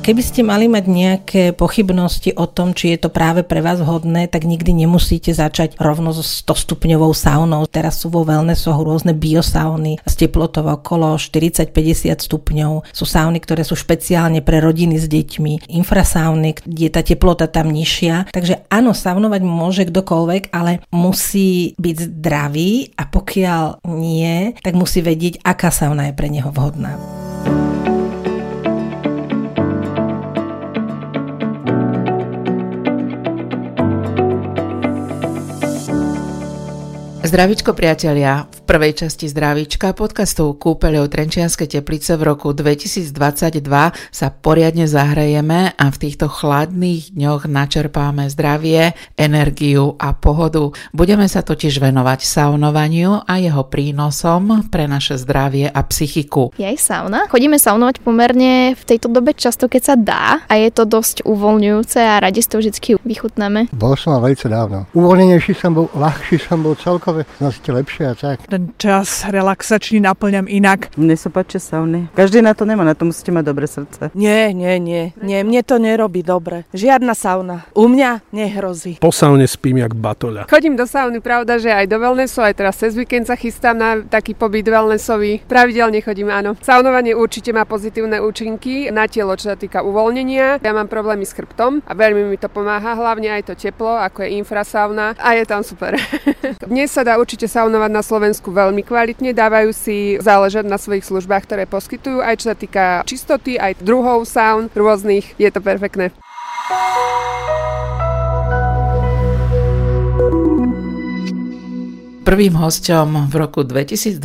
Keby ste mali mať nejaké pochybnosti o tom, či je to práve pre vás vhodné, tak nikdy nemusíte začať rovno so 100 stupňovou saunou. Teraz sú vo wellnessoch rôzne biosauny s teplotou okolo 40-50 stupňov. Sú sauny, ktoré sú špeciálne pre rodiny s deťmi, infrasauny, kde je tá teplota tam nižšia. Takže áno, saunovať môže kdokoľvek, ale musí byť zdravý a pokiaľ nie, tak musí vedieť, aká sauna je pre neho vhodná. Zdravičko priatelia, v prvej časti Zdravička podcastov Kúpeľov Trenčianske teplice v roku 2022 sa poriadne zahrajeme a v týchto chladných dňoch načerpáme zdravie, energiu a pohodu. Budeme sa totiž venovať saunovaniu a jeho prínosom pre naše zdravie a psychiku. Je aj sauna. Chodíme saunovať pomerne v tejto dobe často, keď sa dá a je to dosť uvoľňujúce a radi to vždy vychutnáme. Bol som veľmi dávno. Uvoľnenejší som bol, ľahší som bol celkové nosíte lepšie a tak. Ten čas relaxačný naplňam inak. Mne sa páči sauny. Každý na to nemá, na to musíte mať dobré srdce. Nie, nie, nie, nie, mne to nerobí dobre. Žiadna sauna. U mňa nehrozí. Po saune spím jak batoľa. Chodím do sauny, pravda, že aj do wellnessu, aj teraz cez víkend sa chystám na taký pobyt wellnessový. Pravidelne chodím, áno. Saunovanie určite má pozitívne účinky na telo, čo sa týka uvoľnenia. Ja mám problémy s chrbtom a veľmi mi to pomáha, hlavne aj to teplo, ako je infrasauna a je tam super. Dnes sa sa dá určite saunovať na Slovensku veľmi kvalitne, dávajú si záležať na svojich službách, ktoré poskytujú, aj čo sa týka čistoty, aj druhov saun rôznych, je to perfektné. Prvým hostom v roku 2022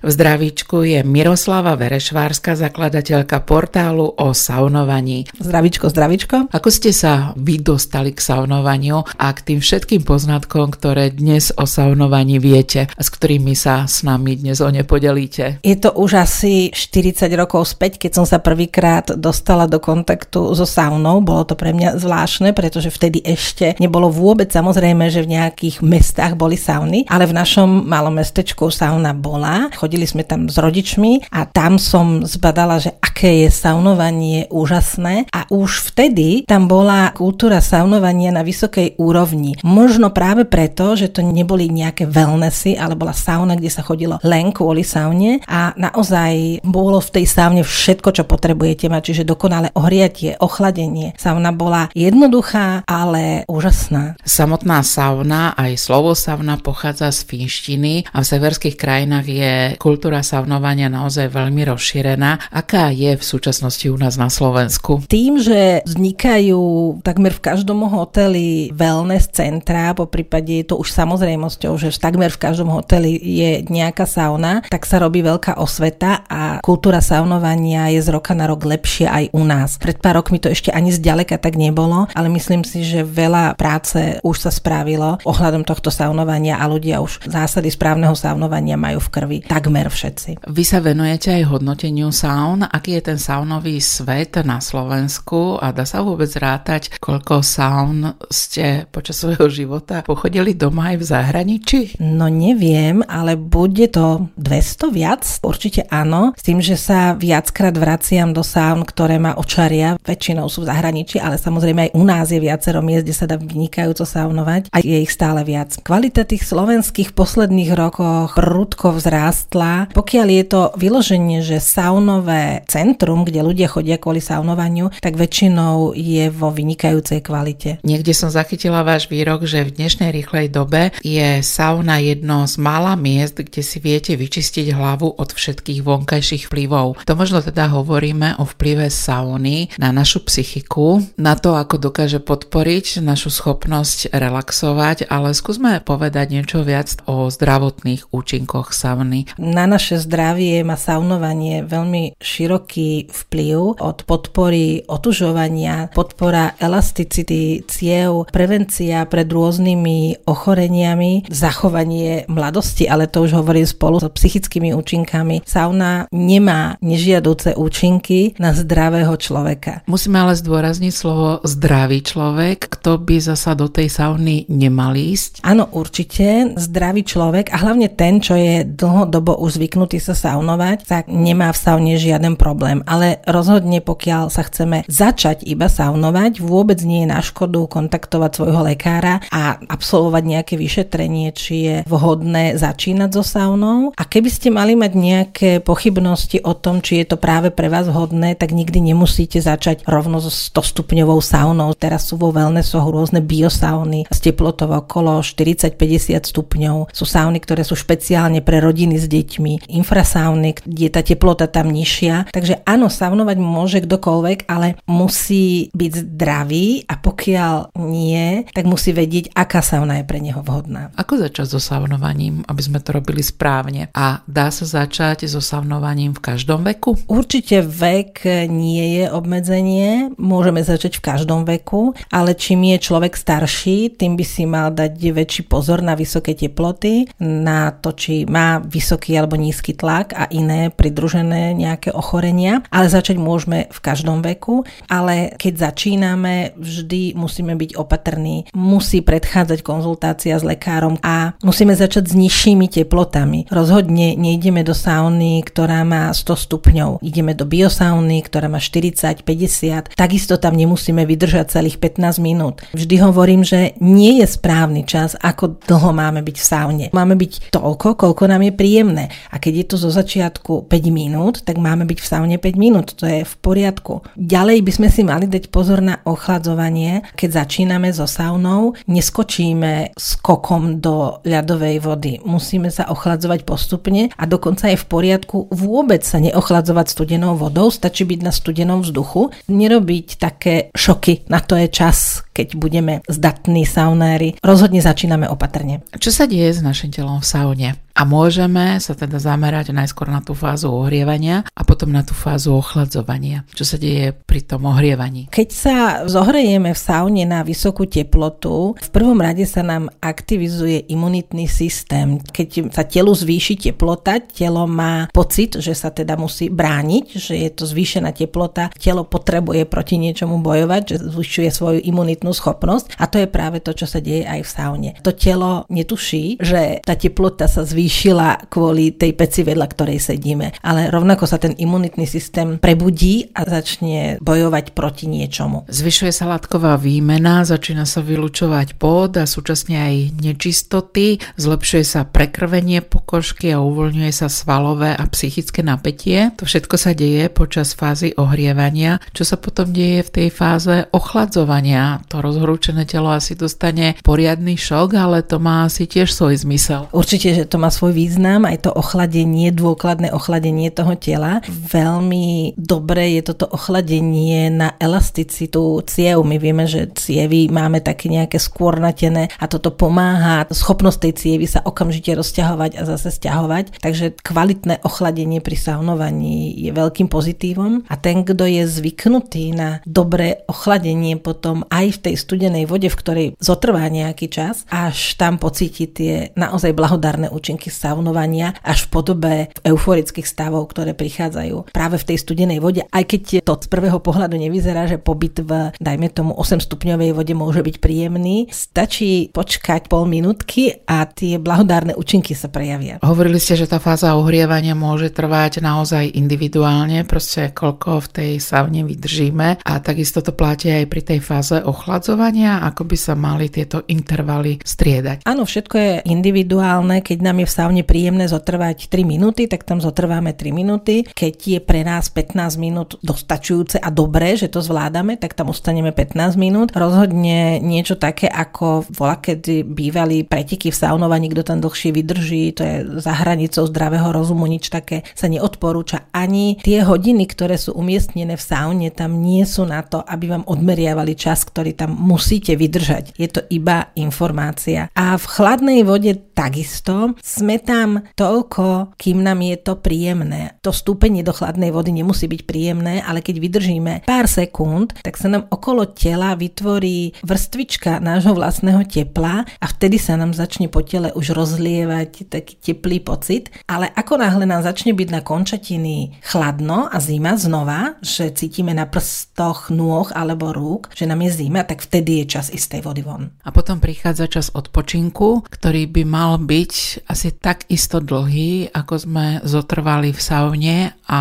v zdravíčku je Miroslava Verešvárska, zakladateľka portálu o saunovaní. Zdravíčko, zdravíčko. Ako ste sa vy dostali k saunovaniu a k tým všetkým poznatkom, ktoré dnes o saunovaní viete a s ktorými sa s nami dnes o ne podelíte? Je to už asi 40 rokov späť, keď som sa prvýkrát dostala do kontaktu so saunou. Bolo to pre mňa zvláštne, pretože vtedy ešte nebolo vôbec samozrejme, že v nejakých mestách boli sauny ale v našom malom mestečku sauna bola. Chodili sme tam s rodičmi a tam som zbadala, že aké je saunovanie úžasné a už vtedy tam bola kultúra saunovania na vysokej úrovni. Možno práve preto, že to neboli nejaké wellnessy, ale bola sauna, kde sa chodilo len kvôli saune a naozaj bolo v tej saune všetko, čo potrebujete mať, čiže dokonale ohriatie, ochladenie. Sauna bola jednoduchá, ale úžasná. Samotná sauna, aj slovo sauna pochádza pochádza z finštiny a v severských krajinách je kultúra saunovania naozaj veľmi rozšírená. Aká je v súčasnosti u nás na Slovensku? Tým, že vznikajú takmer v každom hoteli wellness centra, po prípade je to už samozrejmosťou, že takmer v každom hoteli je nejaká sauna, tak sa robí veľká osveta a kultúra saunovania je z roka na rok lepšia aj u nás. Pred pár rokmi to ešte ani zďaleka tak nebolo, ale myslím si, že veľa práce už sa spravilo ohľadom tohto saunovania a ľudia už zásady správneho saunovania majú v krvi takmer všetci. Vy sa venujete aj hodnoteniu saun. Aký je ten saunový svet na Slovensku a dá sa vôbec rátať, koľko saun ste počas svojho života pochodili doma aj v zahraničí? No neviem, ale bude to 200 viac? Určite áno, s tým, že sa viackrát vraciam do saun, ktoré ma očaria. Väčšinou sú v zahraničí, ale samozrejme aj u nás je viacero miest, kde sa dá vynikajúco saunovať a je ich stále viac. Kvalita tých Slovenských slovenských posledných rokoch prudko vzrástla. Pokiaľ je to vyloženie, že saunové centrum, kde ľudia chodia kvôli saunovaniu, tak väčšinou je vo vynikajúcej kvalite. Niekde som zachytila váš výrok, že v dnešnej rýchlej dobe je sauna jedno z mála miest, kde si viete vyčistiť hlavu od všetkých vonkajších vplyvov. To možno teda hovoríme o vplyve sauny na našu psychiku, na to, ako dokáže podporiť našu schopnosť relaxovať, ale skúsme povedať niečo viac o zdravotných účinkoch sauny. Na naše zdravie má saunovanie veľmi široký vplyv od podpory otužovania, podpora elasticity ciev, prevencia pred rôznymi ochoreniami, zachovanie mladosti, ale to už hovorím spolu so psychickými účinkami. Sauna nemá nežiaduce účinky na zdravého človeka. Musíme ale zdôrazniť slovo zdravý človek, kto by zasa do tej sauny nemal ísť? Áno, určite ale zdravý človek a hlavne ten, čo je dlhodobo už zvyknutý sa saunovať, tak nemá v saune žiaden problém. Ale rozhodne, pokiaľ sa chceme začať iba saunovať, vôbec nie je na škodu kontaktovať svojho lekára a absolvovať nejaké vyšetrenie, či je vhodné začínať so saunou. A keby ste mali mať nejaké pochybnosti o tom, či je to práve pre vás vhodné, tak nikdy nemusíte začať rovno so 100 stupňovou saunou. Teraz sú vo wellnessoch rôzne biosauny s teplotou okolo 40-50 stupňov. Sú sauny, ktoré sú špeciálne pre rodiny s deťmi, infrasauny, kde je tá teplota tam nižšia. Takže áno, saunovať môže kdokoľvek, ale musí byť zdravý a pokiaľ nie, tak musí vedieť, aká sauna je pre neho vhodná. Ako začať so saunovaním, aby sme to robili správne? A dá sa začať so saunovaním v každom veku? Určite vek nie je obmedzenie, môžeme začať v každom veku, ale čím je človek starší, tým by si mal dať väčší pozor na vysoké teploty, na to, či má vysoký alebo nízky tlak a iné pridružené nejaké ochorenia, ale začať môžeme v každom veku, ale keď začíname, vždy musíme byť opatrní. Musí predchádzať konzultácia s lekárom a musíme začať s nižšími teplotami. Rozhodne nejdeme do sauny, ktorá má 100 stupňov. Ideme do biosauny, ktorá má 40, 50. Takisto tam nemusíme vydržať celých 15 minút. Vždy hovorím, že nie je správny čas, ako dlho máme byť v saune. Máme byť toľko, koľko nám je príjemné. A keď je to zo začiatku 5 minút, tak máme byť v saune 5 minút. To je v poriadku. Ďalej by sme si mali dať pozor na ochladzovanie. Keď začíname so saunou, neskočíme skokom do ľadovej vody. Musíme sa ochladzovať postupne a dokonca je v poriadku vôbec sa neochladzovať studenou vodou, stačí byť na studenom vzduchu, nerobiť také šoky, na to je čas, keď budeme zdatní saunéri. Rozhodne začíname opatrne. Čo sa deje s našim telom v saune? A môžeme sa teda zamerať najskôr na tú fázu ohrievania a potom na tú fázu ochladzovania. Čo sa deje pri tom ohrievaní? Keď sa zohrejeme v saune na vysokú teplotu, v prvom rade sa nám aktivizuje imunitný systém. Keď sa telu zvýši teplota, telo má pocit, že sa teda musí brániť, že je to zvýšená teplota, telo potrebuje proti niečomu bojovať, že zvyšuje svoju imunitnú schopnosť a to je práve to, čo sa deje aj v saune. To telo netuší, že tá teplota sa zvýši zvýšila kvôli tej peci, vedľa ktorej sedíme. Ale rovnako sa ten imunitný systém prebudí a začne bojovať proti niečomu. Zvyšuje sa látková výmena, začína sa vylúčovať pod a súčasne aj nečistoty, zlepšuje sa prekrvenie pokožky a uvoľňuje sa svalové a psychické napätie. To všetko sa deje počas fázy ohrievania. Čo sa potom deje v tej fáze ochladzovania? To rozhorúčené telo asi dostane poriadny šok, ale to má asi tiež svoj zmysel. Určite, že to má svoj význam, aj to ochladenie, dôkladné ochladenie toho tela. Veľmi dobre je toto ochladenie na elasticitu ciev. My vieme, že cievy máme také nejaké skôrnatené a toto pomáha schopnosť tej cievy sa okamžite rozťahovať a zase stiahovať. Takže kvalitné ochladenie pri saunovaní je veľkým pozitívom a ten, kto je zvyknutý na dobré ochladenie potom aj v tej studenej vode, v ktorej zotrvá nejaký čas, až tam pocíti tie naozaj blahodárne účinky účinky saunovania až v podobe euforických stavov, ktoré prichádzajú práve v tej studenej vode. Aj keď to z prvého pohľadu nevyzerá, že pobyt v, dajme tomu, 8 stupňovej vode môže byť príjemný, stačí počkať pol minútky a tie blahodárne účinky sa prejavia. Hovorili ste, že tá fáza ohrievania môže trvať naozaj individuálne, proste koľko v tej saune vydržíme a takisto to platí aj pri tej fáze ochladzovania, ako by sa mali tieto intervaly striedať. Áno, všetko je individuálne, keď nám je v saune príjemné zotrvať 3 minúty, tak tam zotrváme 3 minúty. Keď je pre nás 15 minút dostačujúce a dobré, že to zvládame, tak tam ostaneme 15 minút. Rozhodne niečo také ako vola, keď bývali preteky v saunovaní, kto tam dlhšie vydrží, to je za hranicou zdravého rozumu, nič také sa neodporúča. Ani tie hodiny, ktoré sú umiestnené v saune, tam nie sú na to, aby vám odmeriavali čas, ktorý tam musíte vydržať. Je to iba informácia. A v chladnej vode takisto sme tam toľko, kým nám je to príjemné. To vstúpenie do chladnej vody nemusí byť príjemné, ale keď vydržíme pár sekúnd, tak sa nám okolo tela vytvorí vrstvička nášho vlastného tepla a vtedy sa nám začne po tele už rozlievať taký teplý pocit. Ale ako náhle nám začne byť na končatiny chladno a zima znova, že cítime na prstoch nôh alebo rúk, že nám je zima, tak vtedy je čas istej vody von. A potom prichádza čas odpočinku, ktorý by mal byť asi tak isto dlhý, ako sme zotrvali v saune a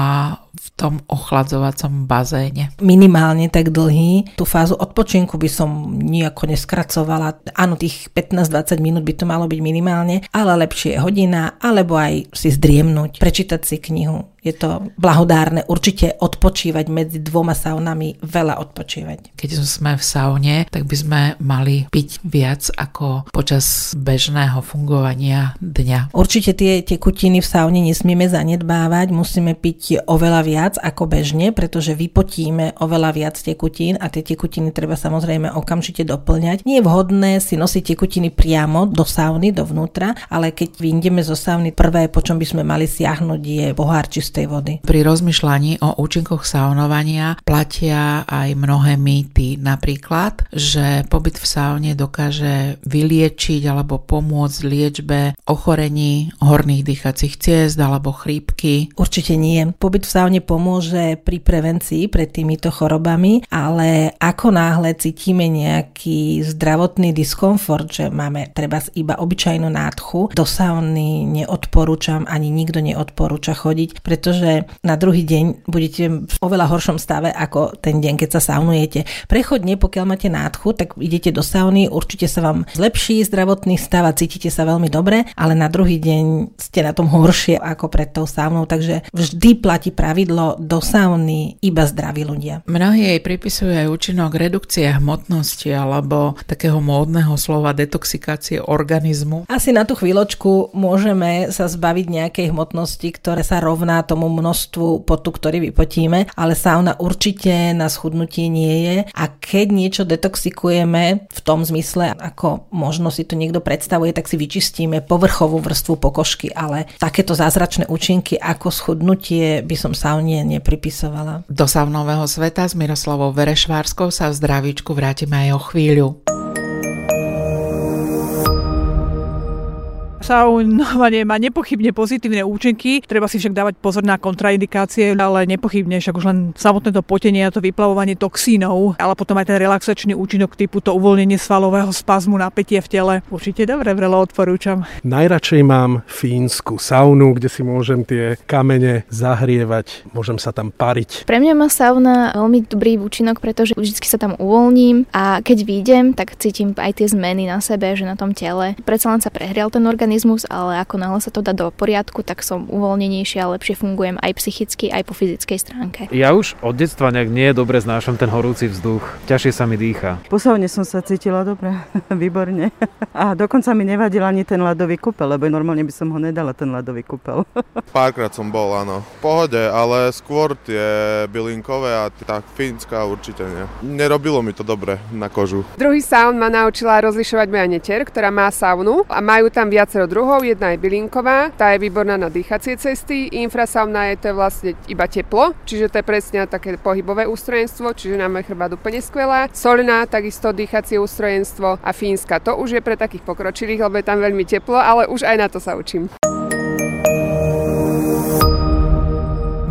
v tom ochladzovacom bazéne. Minimálne tak dlhý. Tú fázu odpočinku by som nejako neskracovala. Áno, tých 15-20 minút by to malo byť minimálne, ale lepšie je hodina, alebo aj si zdriemnúť, prečítať si knihu, je to blahodárne určite odpočívať medzi dvoma saunami, veľa odpočívať. Keď sme v saune, tak by sme mali piť viac ako počas bežného fungovania dňa. Určite tie tekutiny v saune nesmieme zanedbávať, musíme piť oveľa viac ako bežne, pretože vypotíme oveľa viac tekutín a tie tekutiny treba samozrejme okamžite doplňať. Nie je vhodné si nosiť tekutiny priamo do sauny, dovnútra, ale keď vyjdeme zo sauny, prvé, po čom by sme mali siahnuť, je pohár čistej vody. Pri rozmýšľaní o účinkoch saunovania platia aj mnohé mýty. Napríklad, že pobyt v saune dokáže vyliečiť alebo pomôcť liečbe ochorení horných dýchacích ciest alebo chrípky. Určite nie. Pobyt v saune pomôže pri prevencii pred týmito chorobami, ale ako náhle cítime nejaký zdravotný diskomfort, že máme treba iba obyčajnú nádchu, do sauny neodporúčam, ani nikto neodporúča chodiť, pretože na druhý deň budete v oveľa horšom stave ako ten deň, keď sa saunujete. Prechodne, pokiaľ máte nádchu, tak idete do sauny, určite sa vám zlepší zdravotný stav a cítite sa veľmi dobre, ale na druhý deň ste na tom horšie ako pred tou saunou, takže vždy platí pravidlo do sauny iba zdraví ľudia. Mnohí jej pripisujú aj účinok redukcie hmotnosti alebo takého módneho slova detoxikácie organizmu. Asi na tú chvíľočku môžeme sa zbaviť nejakej hmotnosti, ktoré sa rovná tomu množstvu potu, ktorý vypotíme, ale sauna určite na schudnutie nie je a keď niečo detoxikujeme v tom zmysle, ako možno si to niekto predstavuje, tak si vyčistíme povrchovú vrstvu pokožky, ale takéto zázračné účinky ako schudnutie by som saune nepripisovala. Do saunového sveta s Miroslavou Verešvárskou sa v zdravíčku vrátime aj o chvíľu. Saunovanie má nepochybne pozitívne účinky, treba si však dávať pozor na kontraindikácie, ale nepochybne však už len samotné to potenie a to vyplavovanie toxínov, ale potom aj ten relaxačný účinok typu to uvoľnenie svalového spazmu, napätie v tele. Určite dobre, vrelo odporúčam. Najradšej mám fínsku saunu, kde si môžem tie kamene zahrievať, môžem sa tam pariť. Pre mňa má sauna veľmi dobrý účinok, pretože vždy sa tam uvoľním a keď výjdem, tak cítim aj tie zmeny na sebe, že na tom tele. Predsa len sa prehrial ten organizmus organizmus, ale ako náhle sa to dá do poriadku, tak som uvoľnenejšia a lepšie fungujem aj psychicky, aj po fyzickej stránke. Ja už od detstva nejak nie dobre znášam ten horúci vzduch. Ťažšie sa mi dýcha. Po saune som sa cítila dobre, výborne. A dokonca mi nevadil ani ten ľadový kúpel, lebo normálne by som ho nedala, ten ľadový kúpel. Párkrát som bol, áno. V pohode, ale skôr tie bylinkové a tá fínska určite nie. Nerobilo mi to dobre na kožu. Druhý saun ma naučila rozlišovať moja neter, ktorá má saunu a majú tam viacero viacero druhov. Jedna je bylinková, tá je výborná na dýchacie cesty. Infrasauna je to vlastne iba teplo, čiže to je presne také pohybové ústrojenstvo, čiže nám je chrbát úplne skvelá. Solná, takisto dýchacie ústrojenstvo a fínska, to už je pre takých pokročilých, lebo je tam veľmi teplo, ale už aj na to sa učím.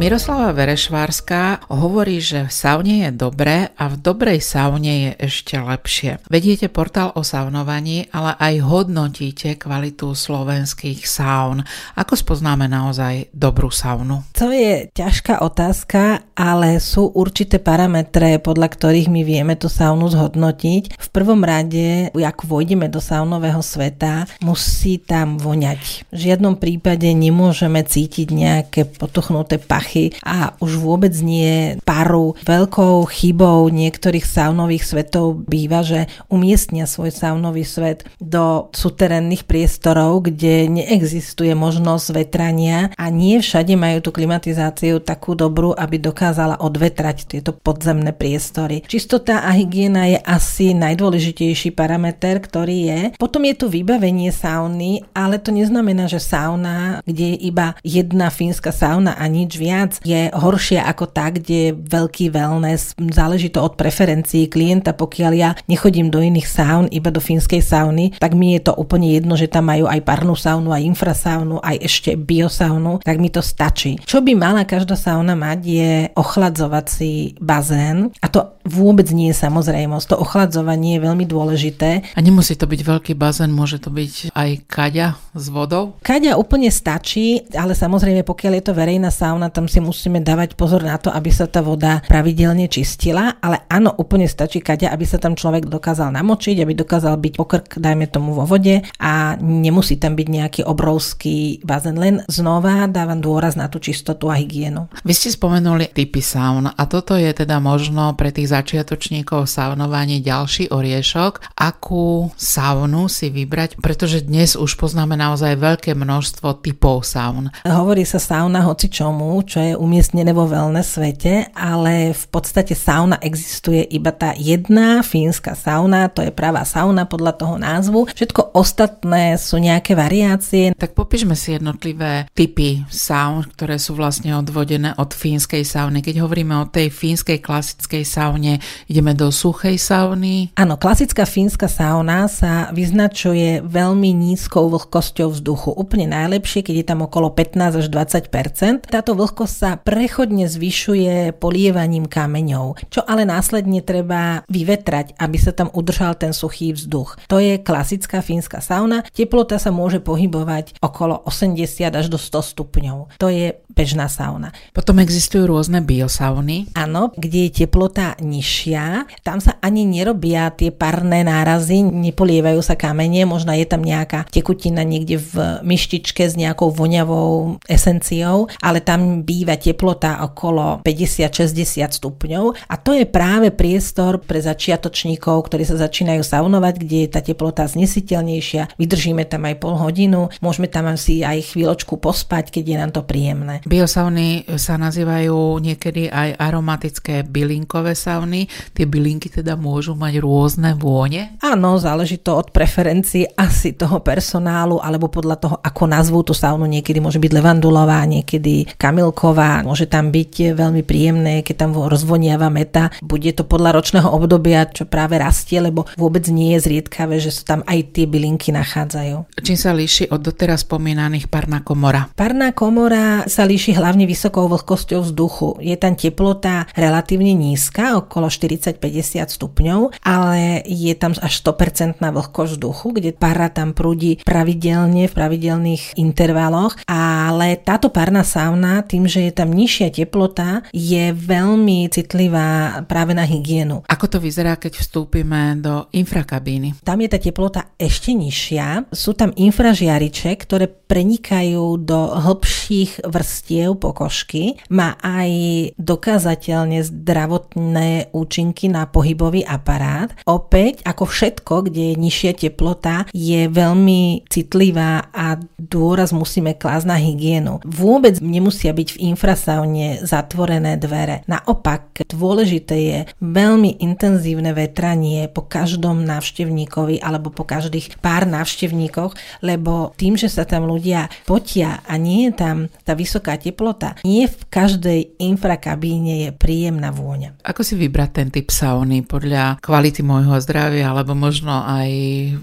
Miroslava Verešvárska hovorí, že v saune je dobré a v dobrej saune je ešte lepšie. Vediete portál o saunovaní, ale aj hodnotíte kvalitu slovenských saun. Ako spoznáme naozaj dobrú saunu? To je ťažká otázka, ale sú určité parametre, podľa ktorých my vieme tú saunu zhodnotiť. V prvom rade, ak vojdeme do saunového sveta, musí tam voňať. V žiadnom prípade nemôžeme cítiť nejaké potuchnuté pachy a už vôbec nie paru. Veľkou chybou niektorých saunových svetov býva, že umiestnia svoj saunový svet do suterénnych priestorov, kde neexistuje možnosť vetrania a nie všade majú tú klimatizáciu takú dobrú, aby dokázala odvetrať tieto podzemné priestory. Čistota a hygiena je asi najdôležitejší parameter, ktorý je. Potom je tu vybavenie sauny, ale to neznamená, že sauna, kde je iba jedna fínska sauna a nič viac, je horšia ako tá, kde je veľký wellness. Záleží to od preferencií klienta. Pokiaľ ja nechodím do iných saun, iba do fínskej sauny, tak mi je to úplne jedno, že tam majú aj parnú saunu, aj infrasaunu, aj ešte biosaunu, tak mi to stačí. Čo by mala každá sauna mať je ochladzovací bazén a to vôbec nie je samozrejmosť. To ochladzovanie je veľmi dôležité. A nemusí to byť veľký bazén, môže to byť aj kaďa s vodou? Kaďa úplne stačí, ale samozrejme pokiaľ je to verejná sauna, tam si musíme dávať pozor na to, aby sa tá voda pravidelne čistila, ale áno, úplne stačí kaďa, aby sa tam človek dokázal namočiť, aby dokázal byť pokrk, dajme tomu vo vode a nemusí tam byť nejaký obrovský bazén. Len znova dávam dôraz na tú čistotu a hygienu. Vy ste spomenuli typy saun a toto je teda možno pre tých začiatočníkov saunovanie ďalší oriešok, akú saunu si vybrať, pretože dnes už poznáme naozaj veľké množstvo typov saun. Hovorí sa sauna hoci čomu, čo je umiestnené vo wellness svete, ale v podstate sauna existuje iba tá jedna fínska sauna, to je pravá sauna podľa toho názvu. Všetko ostatné sú nejaké variácie. Tak popíšme si jednotlivé typy saun, ktoré sú vlastne odvodené od fínskej sauny. Keď hovoríme o tej fínskej klasickej saune, ideme do suchej sauny. Áno, klasická fínska sauna sa vyznačuje veľmi nízkou vlhkosťou vzduchu. Úplne najlepšie, keď je tam okolo 15 až 20 Táto vlhkosť sa prechodne zvyšuje polievaním kameňov, čo ale následne treba vyvetrať, aby sa tam udržal ten suchý vzduch. To je klasická fínska sauna. Teplota sa môže pohybovať okolo 80 až do 100 stupňov. To je bežná sauna. Potom existujú rôzne biosauny. Áno, kde je teplota nižšia. Tam sa ani nerobia tie parné nárazy, nepolievajú sa kamene, možno je tam nejaká tekutina niekde v myštičke s nejakou voňavou esenciou, ale tam býva teplota okolo 50-60 stupňov a to je práve priestor pre začiatočníkov, ktorí sa začínajú saunovať, kde je tá teplota znesiteľnejšia, vydržíme tam aj pol hodinu, môžeme tam si aj chvíľočku pospať, keď je nám to príjemné. Biosauny sa nazývajú niekedy aj aromatické bylinkové sauny. Tie bylinky teda môžu mať rôzne vône? Áno, záleží to od preferencií asi toho personálu, alebo podľa toho, ako nazvú tú saunu. Niekedy môže byť levandulová, niekedy kamilková, môže tam byť veľmi príjemné, keď tam rozvoniava meta. Bude to podľa ročného obdobia, čo práve rastie, lebo vôbec nie je zriedkavé, že sa tam aj tie bylinky nachádzajú. Čím sa líši od doteraz spomínaných parná komora? Parná komora sa líši hlavne vysokou vlhkosťou vzduchu. Je tam teplota relatívne nízka, okolo 40-50 stupňov, ale je tam až 100% vlhkosť vzduchu, kde para tam prúdi pravidelne v pravidelných intervaloch, ale táto parná sauna, tým, že je tam nižšia teplota, je veľmi citlivá práve na hygienu. Ako to vyzerá, keď vstúpime do infrakabíny? Tam je tá teplota ešte nižšia. Sú tam infražiariče, ktoré prenikajú do hĺbších vrstv vrstiev pokožky, má aj dokázateľne zdravotné účinky na pohybový aparát. Opäť, ako všetko, kde je nižšia teplota, je veľmi citlivá a dôraz musíme klásť na hygienu. Vôbec nemusia byť v infrasaune zatvorené dvere. Naopak, dôležité je veľmi intenzívne vetranie po každom návštevníkovi alebo po každých pár návštevníkoch, lebo tým, že sa tam ľudia potia a nie je tam tá vysoká vysoká teplota, nie v každej infrakabíne je príjemná vôňa. Ako si vybrať ten typ sauny podľa kvality môjho zdravia alebo možno aj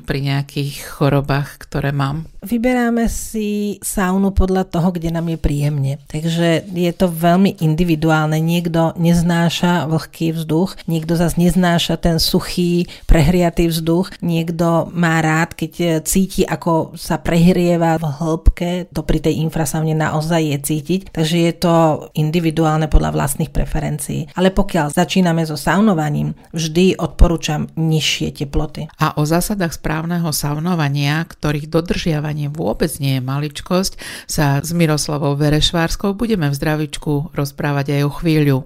pri nejakých chorobách, ktoré mám? Vyberáme si saunu podľa toho, kde nám je príjemne. Takže je to veľmi individuálne. Niekto neznáša vlhký vzduch, niekto zase neznáša ten suchý, prehriatý vzduch, niekto má rád, keď cíti, ako sa prehrieva v hĺbke, to pri tej infrasaune naozaj je cítiť, takže je to individuálne podľa vlastných preferencií. Ale pokiaľ začíname so saunovaním, vždy odporúčam nižšie teploty. A o zásadách správneho saunovania, ktorých dodržiavanie vôbec nie je maličkosť, sa s Miroslavou Verešvárskou budeme v zdravičku rozprávať aj o chvíľu.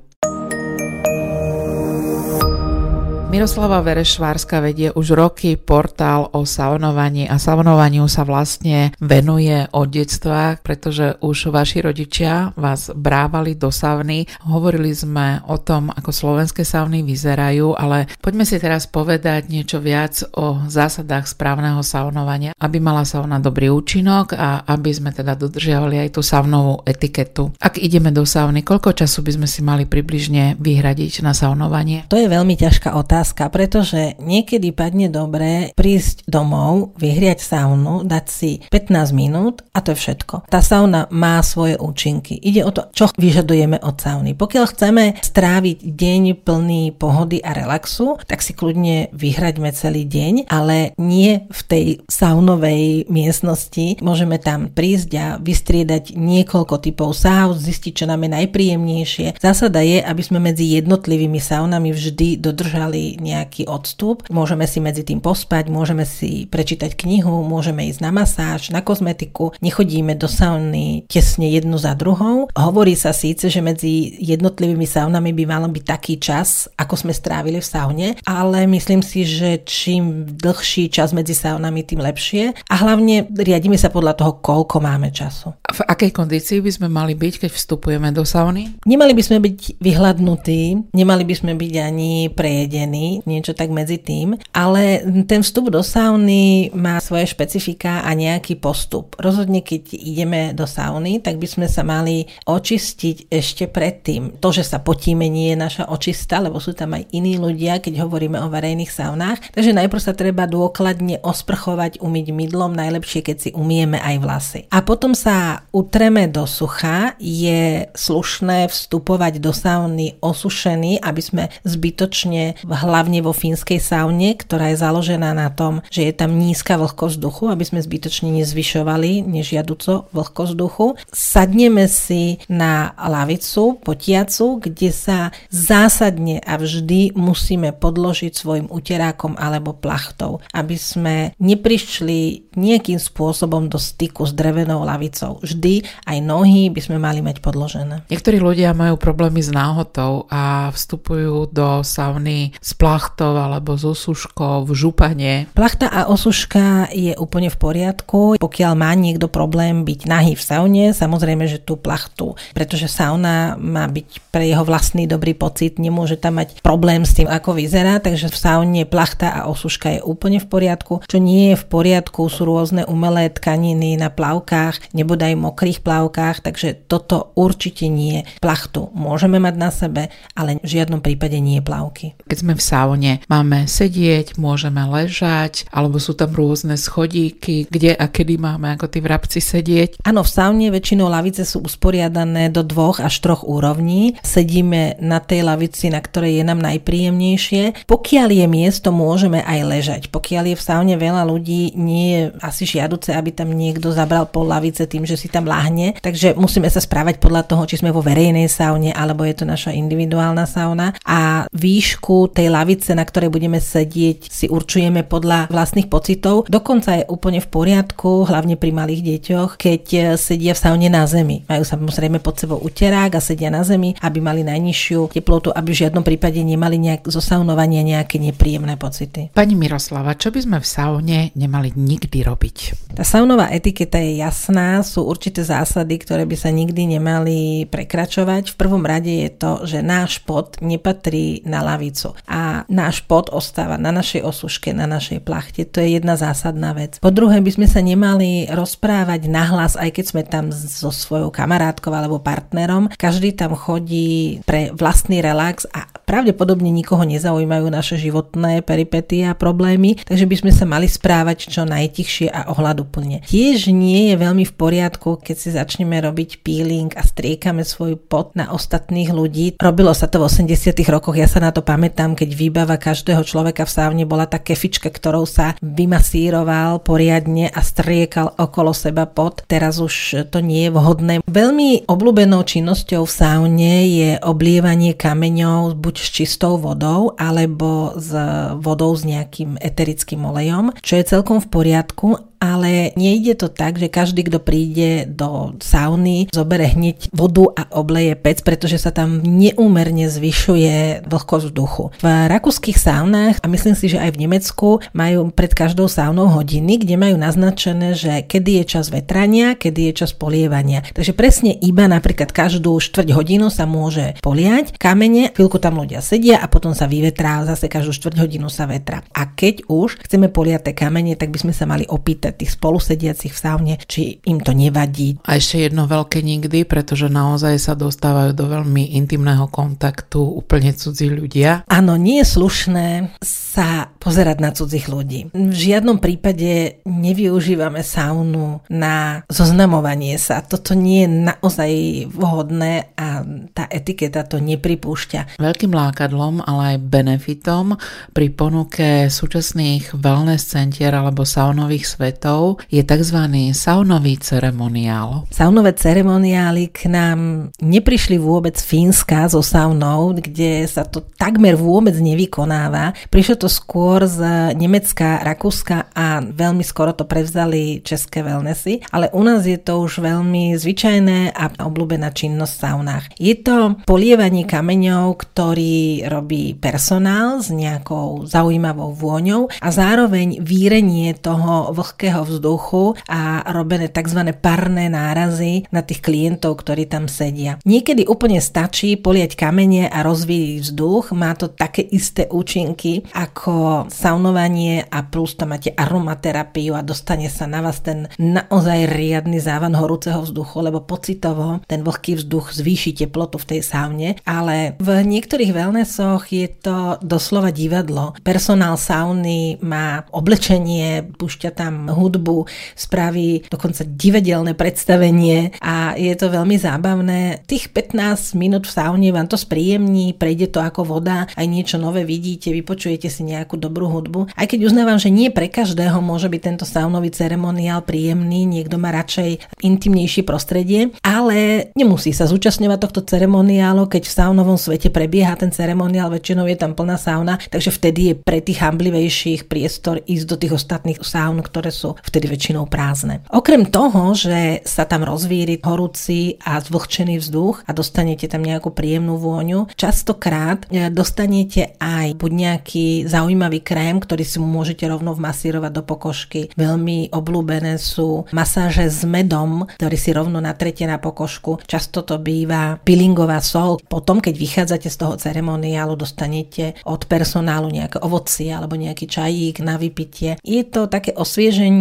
Miroslava Verešvárska vedie už roky portál o saunovaní a saunovaniu sa vlastne venuje od detstva, pretože už vaši rodičia vás brávali do sauny. Hovorili sme o tom, ako slovenské sauny vyzerajú, ale poďme si teraz povedať niečo viac o zásadách správneho saunovania, aby mala sauna dobrý účinok a aby sme teda dodržiavali aj tú saunovú etiketu. Ak ideme do sauny, koľko času by sme si mali približne vyhradiť na saunovanie? To je veľmi ťažká otázka otázka, pretože niekedy padne dobre prísť domov, vyhriať saunu, dať si 15 minút a to je všetko. Tá sauna má svoje účinky. Ide o to, čo vyžadujeme od sauny. Pokiaľ chceme stráviť deň plný pohody a relaxu, tak si kľudne vyhraďme celý deň, ale nie v tej saunovej miestnosti. Môžeme tam prísť a vystriedať niekoľko typov saun, zistiť, čo nám je najpríjemnejšie. Zásada je, aby sme medzi jednotlivými saunami vždy dodržali nejaký odstup. Môžeme si medzi tým pospať, môžeme si prečítať knihu, môžeme ísť na masáž, na kozmetiku. Nechodíme do sauny tesne jednu za druhou. Hovorí sa síce, že medzi jednotlivými saunami by malo byť taký čas, ako sme strávili v saune, ale myslím si, že čím dlhší čas medzi saunami, tým lepšie. A hlavne riadíme sa podľa toho, koľko máme času. A v akej kondícii by sme mali byť, keď vstupujeme do sauny? Nemali by sme byť vyhľadnutí, nemali by sme byť ani prejedení, niečo tak medzi tým, ale ten vstup do sauny má svoje špecifika a nejaký postup. Rozhodne, keď ideme do sauny, tak by sme sa mali očistiť ešte predtým. To, že sa potíme, nie je naša očista, lebo sú tam aj iní ľudia, keď hovoríme o verejných saunách. Takže najprv sa treba dôkladne osprchovať, umyť mydlom, najlepšie, keď si umieme aj vlasy. A potom sa utreme do sucha. Je slušné vstupovať do sauny osušený, aby sme zbytočne v hlavne vo fínskej saune, ktorá je založená na tom, že je tam nízka vlhkosť vzduchu, aby sme zbytočne nezvyšovali nežiaduco vlhkosť vzduchu. Sadneme si na lavicu potiacu, kde sa zásadne a vždy musíme podložiť svojim uterákom alebo plachtou, aby sme neprišli nejakým spôsobom do styku s drevenou lavicou. Vždy aj nohy by sme mali mať podložené. Niektorí ľudia majú problémy s náhotou a vstupujú do sauny s plachtou alebo so suškou v župane. Plachta a osuška je úplne v poriadku. Pokiaľ má niekto problém byť nahý v saune, samozrejme, že tú plachtu, pretože sauna má byť pre jeho vlastný dobrý pocit, nemôže tam mať problém s tým, ako vyzerá, takže v saune plachta a osuška je úplne v poriadku. Čo nie je v poriadku, sú rôzne umelé tkaniny na plavkách, nebodaj mokrých plavkách, takže toto určite nie. Plachtu môžeme mať na sebe, ale v žiadnom prípade nie plavky. Keď sme v saune, máme sedieť, môžeme ležať, alebo sú tam rôzne schodíky, kde a kedy máme ako tí vrabci sedieť. Áno, v saune väčšinou lavice sú usporiadané do dvoch až troch úrovní. Sedíme na tej lavici, na ktorej je nám najpríjemnejšie. Pokiaľ je miesto, môžeme aj ležať. Pokiaľ je v saune veľa ľudí, nie je asi žiaduce, aby tam niekto zabral pol lavice tým, že si tam lahne. Takže musíme sa správať podľa toho, či sme vo verejnej saune, alebo je to naša individuálna sauna. A výšku tej lavice, na ktorej budeme sedieť, si určujeme podľa vlastných pocitov. Dokonca je úplne v poriadku, hlavne pri malých deťoch, keď e, sedia v saune na zemi. Majú samozrejme pod sebou uterák a sedia na zemi, aby mali najnižšiu teplotu, aby v žiadnom prípade nemali nejak zo saunovania nejaké nepríjemné pocity. Pani Miroslava, čo by sme v saune nemali nikdy robiť? Tá saunová etiketa je jasná, sú určité zásady, ktoré by sa nikdy nemali prekračovať. V prvom rade je to, že náš pot nepatrí na lavicu a náš pot ostáva na našej osuške, na našej plachte. To je jedna zásadná vec. Po druhé by sme sa nemali rozprávať nahlas, aj keď sme tam so svojou kamarátkou alebo partnerom. Každý tam chodí pre vlastný relax a pravdepodobne nikoho nezaujímajú naše životné peripety a problémy, takže by sme sa mali správať čo najtichšie a ohľaduplne. Tiež nie je veľmi v poriadku, keď si začneme robiť peeling a striekame svoj pot na ostatných ľudí. Robilo sa to v 80 rokoch, ja sa na to pamätám, keď výbava každého človeka v sávne bola tá kefička, ktorou sa vymasíroval poriadne a striekal okolo seba pot. Teraz už to nie je vhodné. Veľmi obľúbenou činnosťou v saune je oblievanie kameňov buď s čistou vodou alebo s vodou s nejakým eterickým olejom, čo je celkom v poriadku, ale nejde to tak, že každý, kto príde do sauny, zobere hneď vodu a obleje pec, pretože sa tam neúmerne zvyšuje vlhkosť vzduchu. V rakúskych saunách, a myslím si, že aj v Nemecku, majú pred každou saunou hodiny, kde majú naznačené, že kedy je čas vetrania, kedy je čas polievania. Takže presne iba napríklad každú štvrť hodinu sa môže poliať kamene, chvíľku tam ľudia sedia a potom sa vyvetrá, zase každú štvrť hodinu sa vetra. A keď už chceme poliať tie kamene, tak by sme sa mali opýtať tých spolusediacich v saune, či im to nevadí. A ešte jedno veľké nikdy, pretože naozaj sa dostávajú do veľmi intimného kontaktu úplne cudzí ľudia. Áno, nie je slušné sa pozerať na cudzích ľudí. V žiadnom prípade nevyužívame saunu na zoznamovanie sa. Toto nie je naozaj vhodné a tá etiketa to nepripúšťa. Veľkým lákadlom, ale aj benefitom pri ponuke súčasných wellness centier alebo saunových svetov je tzv. saunový ceremoniál. Saunové ceremoniály k nám neprišli vôbec Fínska so saunou, kde sa to takmer vôbec nevykonáva. Prišlo to skôr z Nemecka, Rakúska a veľmi skoro to prevzali české wellnessy, ale u nás je to už veľmi zvyčajné a obľúbená činnosť v saunách. Je to polievanie kameňov, ktorý robí personál s nejakou zaujímavou vôňou a zároveň výrenie toho vlhkého vzduchu a robené tzv. parné nárazy na tých klientov, ktorí tam sedia. Niekedy úplne stačí poliať kamene a rozvíjiť vzduch, má to také isté účinky ako saunovanie a plus tam máte aromaterapiu a dostane sa na vás ten naozaj riadny závan horúceho vzduchu, lebo pocitovo ten vlhký vzduch zvýši teplotu v tej saune, ale v niektorých wellnessoch je to doslova divadlo. Personál sauny má oblečenie, púšťa tam hudbu, spraví dokonca divadelné predstavenie a je to veľmi zábavné. Tých 15 minút v saune vám to spríjemní, prejde to ako voda, aj niečo nové vidíte, vypočujete si nejakú dobrú hudbu. Aj keď uznávam, že nie pre každého môže byť tento saunový ceremoniál príjemný, niekto má radšej intimnejšie prostredie, ale nemusí sa zúčastňovať tohto ceremoniálu, keď v saunovom svete prebieha ten ceremoniál, väčšinou je tam plná sauna, takže vtedy je pre tých hamblivejších priestor ísť do tých ostatných saun, ktoré sú vtedy väčšinou prázdne. Okrem toho, že sa tam rozvíri horúci a zvlhčený vzduch a dostanete tam nejakú príjemnú vôňu, častokrát e, dostanete aj buď nejaký zaujímavý krém, ktorý si môžete rovno vmasírovať do pokožky. Veľmi obľúbené sú masáže s medom, ktorý si rovno natrete na pokožku. Často to býva peelingová sol. Potom, keď vychádzate z toho ceremoniálu, dostanete od personálu nejaké ovocie alebo nejaký čajík na vypitie. Je to také osvieženie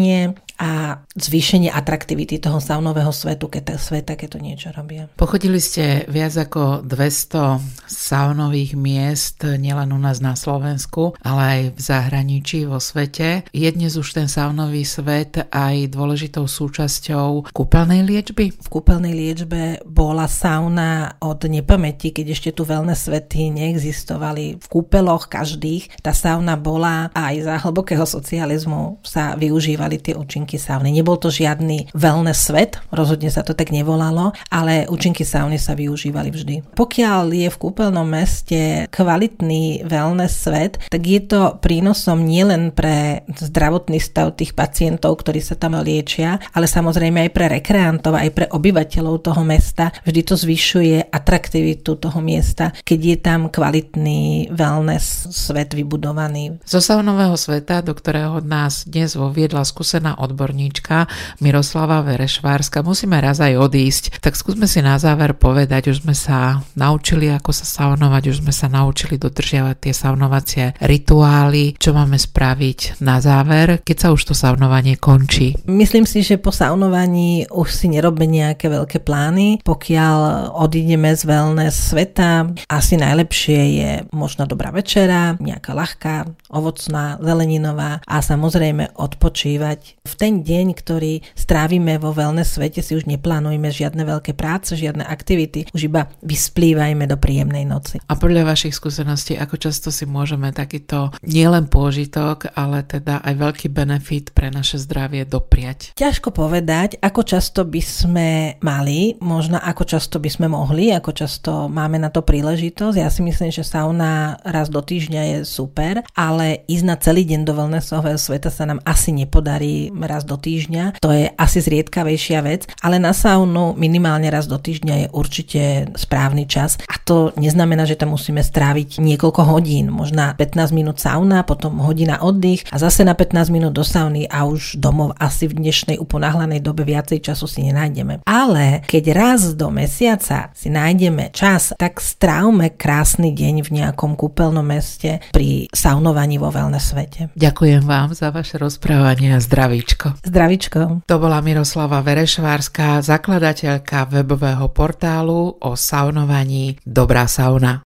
a zvýšenie atraktivity toho saunového svetu, keď, sveta, keď to niečo robia. Pochodili ste viac ako 200 saunových miest, nielen u nás na Slovensku, ale aj v zahraničí, vo svete. Je dnes už ten saunový svet aj dôležitou súčasťou kúpeľnej liečby? V kúpeľnej liečbe bola sauna od nepamäti, keď ešte tu veľné svety neexistovali. V kúpeloch každých tá sauna bola aj za hlbokého socializmu sa využívali tie účinky sauny. Nebol to žiadny wellness svet, rozhodne sa to tak nevolalo, ale účinky sauny sa využívali vždy. Pokiaľ je v kúpeľnom meste kvalitný wellness svet, tak je to prínosom nielen pre zdravotný stav tých pacientov, ktorí sa tam liečia, ale samozrejme aj pre rekreantov, aj pre obyvateľov toho mesta. Vždy to zvyšuje atraktivitu toho miesta, keď je tam kvalitný wellness svet vybudovaný. Zo saunového sveta, do ktorého nás dnes voviedla skúsená odborníčka Miroslava Verešvárska. Musíme raz aj odísť, tak skúsme si na záver povedať, už sme sa naučili, ako sa saunovať, už sme sa naučili dodržiavať tie saunovacie rituály, čo máme spraviť na záver, keď sa už to saunovanie končí. Myslím si, že po saunovaní už si nerobme nejaké veľké plány. Pokiaľ odídeme z wellness sveta, asi najlepšie je možno dobrá večera, nejaká ľahká, ovocná, zeleninová a samozrejme odpočívať. V ten deň, ktorý strávime vo wellness svete, si už neplánujme žiadne veľké práce, žiadne aktivity, už iba vysplývajme do príjemnej noci. A podľa vašich skúseností, ako často si môžeme takýto nielen pôžitok, ale teda aj veľký benefit pre naše zdravie dopriať? Ťažko povedať, ako často by sme mali, možno ako často by sme mohli, ako často máme na to príležitosť. Ja si myslím, že sauna raz do týždňa je super, ale ísť na celý deň do wellnessového sveta sa nám asi nepodarí raz do týždňa. To je asi zriedkavejšia vec, ale na saunu minimálne raz do týždňa je určite správny čas a to neznamená, že tam musíme stráviť niekoľko hodín, možná 15 minút sauna, potom hodina oddych a zase na 15 minút do sauny a už domov asi v dnešnej uponáhlanej dobe viacej času si nenájdeme. Ale keď raz do mesiaca si nájdeme čas, tak strávme krásny deň v nejakom kúpeľnom meste pri saunovaní vo wellness svete. Ďakujem vám za vaše rozprávanie a zdravíčko. Zdravíčko. To bola Miroslava Verešvárska, zakladateľka webového portálu o saunovaní Dobrá sauna.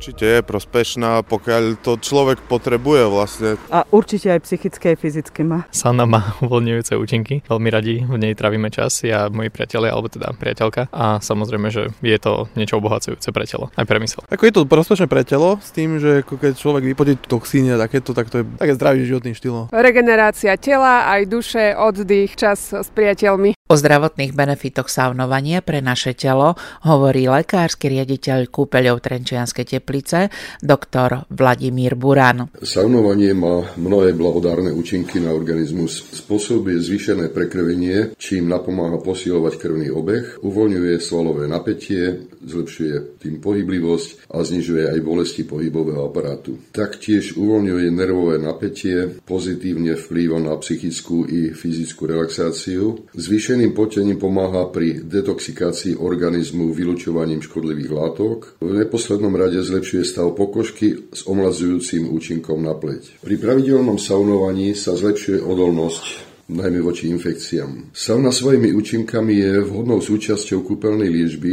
Určite je prospešná, pokiaľ to človek potrebuje vlastne. A určite aj psychické a fyzické má. Sauna má uvoľňujúce účinky, veľmi radi v nej trávime čas, ja, moji priatelia, alebo teda priateľka a samozrejme, že je to niečo obohacujúce pre telo, aj pre mysel. Ako je to prospešné pre telo, s tým, že keď človek vypotí toxíny a takéto, tak to je také zdravý životný štýl. Regenerácia tela, aj duše, oddych, čas s priateľmi. O zdravotných benefitoch saunovania pre naše telo hovorí lekársky riaditeľ kúpeľov Trenčianskej teplice, doktor Vladimír Buran. Saunovanie má mnohé blahodárne účinky na organizmus. Spôsobuje zvýšené prekrvenie, čím napomáha posilovať krvný obeh, uvoľňuje svalové napätie, zlepšuje tým pohyblivosť a znižuje aj bolesti pohybového aparátu. Taktiež uvoľňuje nervové napätie, pozitívne vplýva na psychickú i fyzickú relaxáciu, zvýšený Zvýšeným potením pomáha pri detoxikácii organizmu vylučovaním škodlivých látok. V neposlednom rade zlepšuje stav pokožky s omlazujúcim účinkom na pleť. Pri pravidelnom saunovaní sa zlepšuje odolnosť najmä voči infekciám. Sauna svojimi účinkami je vhodnou súčasťou kúpeľnej liečby,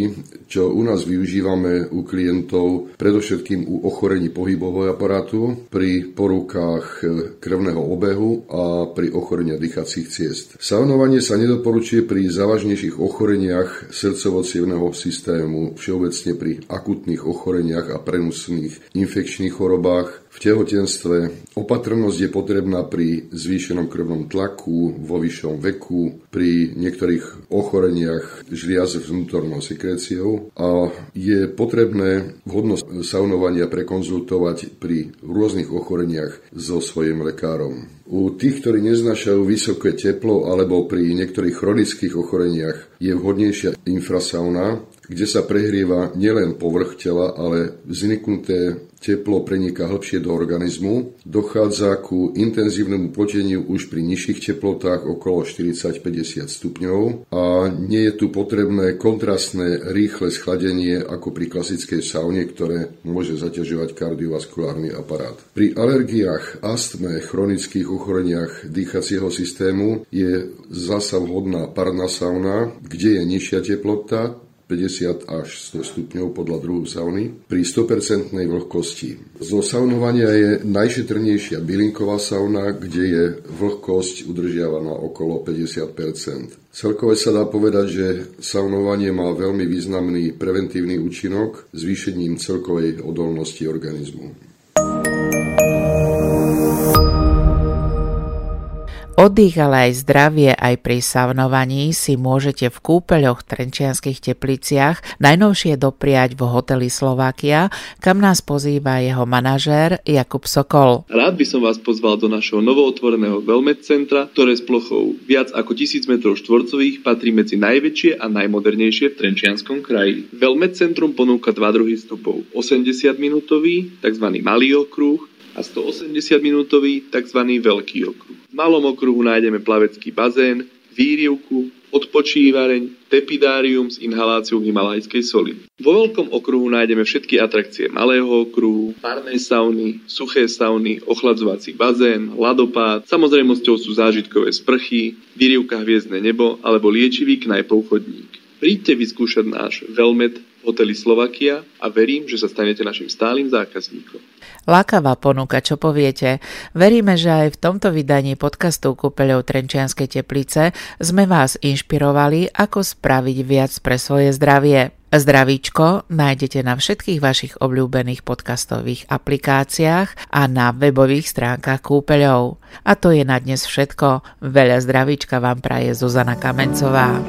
čo u nás využívame u klientov predovšetkým u ochorení pohybového aparátu, pri porúkach krvného obehu a pri ochorení dýchacích ciest. Saunovanie sa nedoporučuje pri závažnejších ochoreniach srdcovo systému, všeobecne pri akutných ochoreniach a prenosných infekčných chorobách, v tehotenstve. Opatrnosť je potrebná pri zvýšenom krvnom tlaku, vo vyššom veku, pri niektorých ochoreniach žliaz vnútornou sekréciou a je potrebné vhodnosť saunovania prekonzultovať pri rôznych ochoreniach so svojim lekárom. U tých, ktorí neznášajú vysoké teplo alebo pri niektorých chronických ochoreniach je vhodnejšia infrasauna, kde sa prehrieva nielen povrch tela, ale vzniknuté teplo preniká hlbšie do organizmu. Dochádza ku intenzívnemu poteniu už pri nižších teplotách okolo 40-50 stupňov a nie je tu potrebné kontrastné rýchle schladenie ako pri klasickej saune, ktoré môže zaťažovať kardiovaskulárny aparát. Pri alergiách, astme, chronických ochoreniach dýchacieho systému je zasa vhodná parná sauna, kde je nižšia teplota, 50 až 100 stupňov podľa druhu sauny pri 100% vlhkosti. Zo saunovania je najšetrnejšia bylinková sauna, kde je vlhkosť udržiavaná okolo 50%. Celkové sa dá povedať, že saunovanie má veľmi významný preventívny účinok zvýšením celkovej odolnosti organizmu. Oddych, ale aj zdravie aj pri saunovaní si môžete v kúpeľoch Trenčianských tepliciach najnovšie dopriať v hoteli Slovakia, kam nás pozýva jeho manažér Jakub Sokol. Rád by som vás pozval do našho novootvoreného Velmet centra, ktoré s plochou viac ako 1000 m štvorcových patrí medzi najväčšie a najmodernejšie v Trenčianskom kraji. Velmet centrum ponúka dva druhy vstupov. 80 minútový, tzv. malý okruh a 180-minútový tzv. veľký okruh. Malom okruhu nájdeme plavecký bazén, výrivku, odpočívareň, tepidárium s inhaláciou himalajskej soli. Vo veľkom okruhu nájdeme všetky atrakcie malého okruhu, parnej sauny, suché sauny, ochladzovací bazén, ladopád, samozrejmosťou sú zážitkové sprchy, výrivka hviezdne nebo alebo liečivý knajpov chodník. Príďte vyskúšať náš Velmet hoteli Slovakia a verím, že sa stanete našim stálym zákazníkom. Lákavá ponuka, čo poviete? Veríme, že aj v tomto vydaní podcastu Kúpeľov Trenčianskej teplice sme vás inšpirovali, ako spraviť viac pre svoje zdravie. Zdravíčko nájdete na všetkých vašich obľúbených podcastových aplikáciách a na webových stránkach kúpeľov. A to je na dnes všetko. Veľa zdravíčka vám praje Zuzana Kamencová.